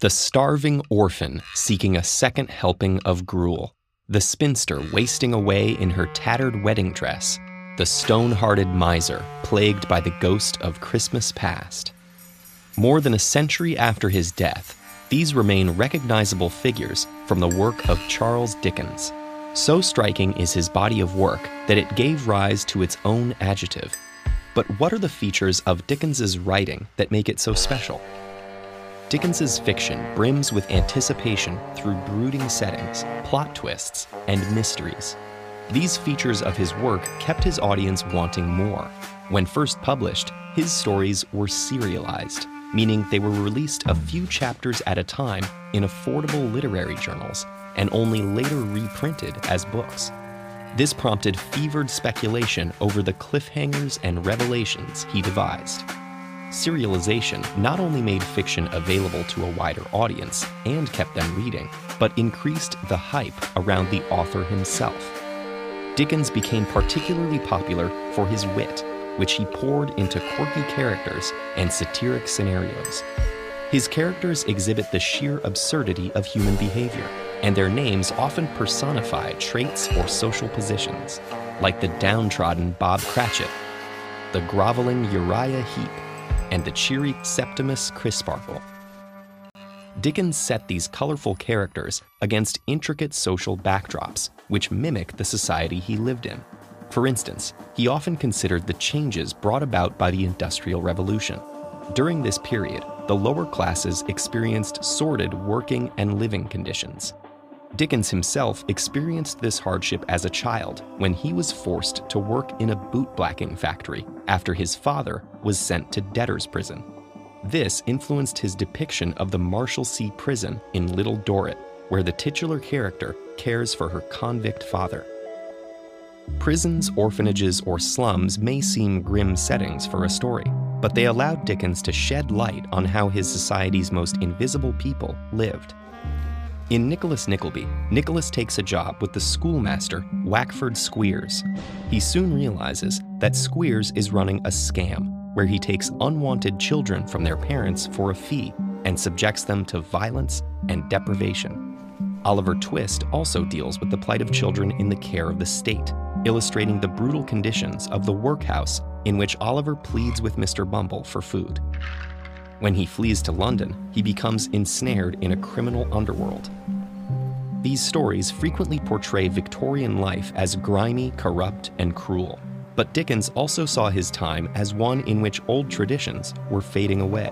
The starving orphan seeking a second helping of gruel. The spinster wasting away in her tattered wedding dress. The stone hearted miser plagued by the ghost of Christmas past. More than a century after his death, these remain recognizable figures from the work of Charles Dickens. So striking is his body of work that it gave rise to its own adjective. But what are the features of Dickens's writing that make it so special? Dickens's fiction brims with anticipation through brooding settings, plot twists, and mysteries. These features of his work kept his audience wanting more. When first published, his stories were serialized, meaning they were released a few chapters at a time in affordable literary journals and only later reprinted as books. This prompted fevered speculation over the cliffhangers and revelations he devised. Serialization not only made fiction available to a wider audience and kept them reading, but increased the hype around the author himself. Dickens became particularly popular for his wit, which he poured into quirky characters and satiric scenarios. His characters exhibit the sheer absurdity of human behavior, and their names often personify traits or social positions, like the downtrodden Bob Cratchit, the groveling Uriah Heep, and the cheery Septimus Crisparkle. Dickens set these colorful characters against intricate social backdrops, which mimic the society he lived in. For instance, he often considered the changes brought about by the Industrial Revolution. During this period, the lower classes experienced sordid working and living conditions. Dickens himself experienced this hardship as a child when he was forced to work in a bootblacking factory after his father was sent to debtor's prison. This influenced his depiction of the Marshalsea prison in Little Dorrit, where the titular character cares for her convict father. Prisons, orphanages, or slums may seem grim settings for a story, but they allowed Dickens to shed light on how his society's most invisible people lived. In Nicholas Nickleby, Nicholas takes a job with the schoolmaster, Wackford Squeers. He soon realizes that Squeers is running a scam where he takes unwanted children from their parents for a fee and subjects them to violence and deprivation. Oliver Twist also deals with the plight of children in the care of the state, illustrating the brutal conditions of the workhouse in which Oliver pleads with Mr. Bumble for food. When he flees to London, he becomes ensnared in a criminal underworld. These stories frequently portray Victorian life as grimy, corrupt, and cruel. But Dickens also saw his time as one in which old traditions were fading away.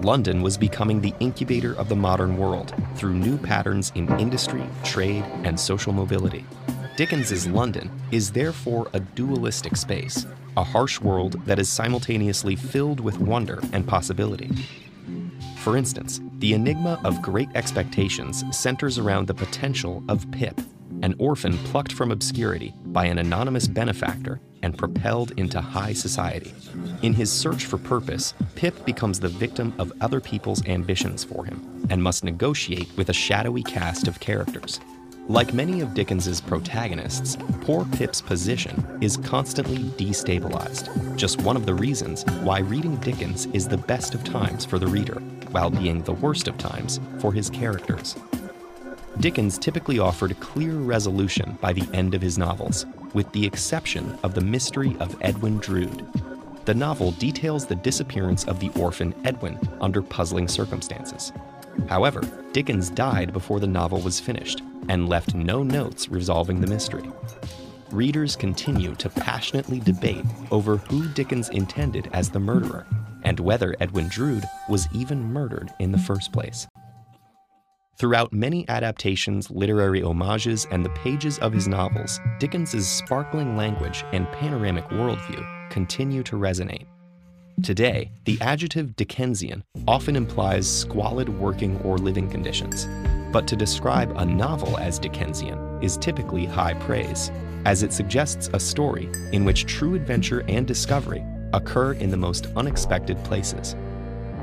London was becoming the incubator of the modern world through new patterns in industry, trade, and social mobility. Dickens's London is therefore a dualistic space, a harsh world that is simultaneously filled with wonder and possibility. For instance, the enigma of Great Expectations centers around the potential of Pip, an orphan plucked from obscurity by an anonymous benefactor and propelled into high society. In his search for purpose, Pip becomes the victim of other people's ambitions for him and must negotiate with a shadowy cast of characters. Like many of Dickens's protagonists, poor Pip's position is constantly destabilized. Just one of the reasons why reading Dickens is the best of times for the reader, while being the worst of times for his characters. Dickens typically offered clear resolution by the end of his novels, with the exception of The Mystery of Edwin Drood. The novel details the disappearance of the orphan Edwin under puzzling circumstances. However, Dickens died before the novel was finished and left no notes resolving the mystery. Readers continue to passionately debate over who Dickens intended as the murderer and whether Edwin Drood was even murdered in the first place. Throughout many adaptations, literary homages, and the pages of his novels, Dickens's sparkling language and panoramic worldview continue to resonate. Today, the adjective Dickensian often implies squalid working or living conditions, but to describe a novel as Dickensian is typically high praise, as it suggests a story in which true adventure and discovery occur in the most unexpected places.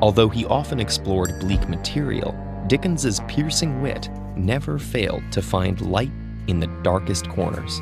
Although he often explored bleak material, Dickens's piercing wit never failed to find light in the darkest corners.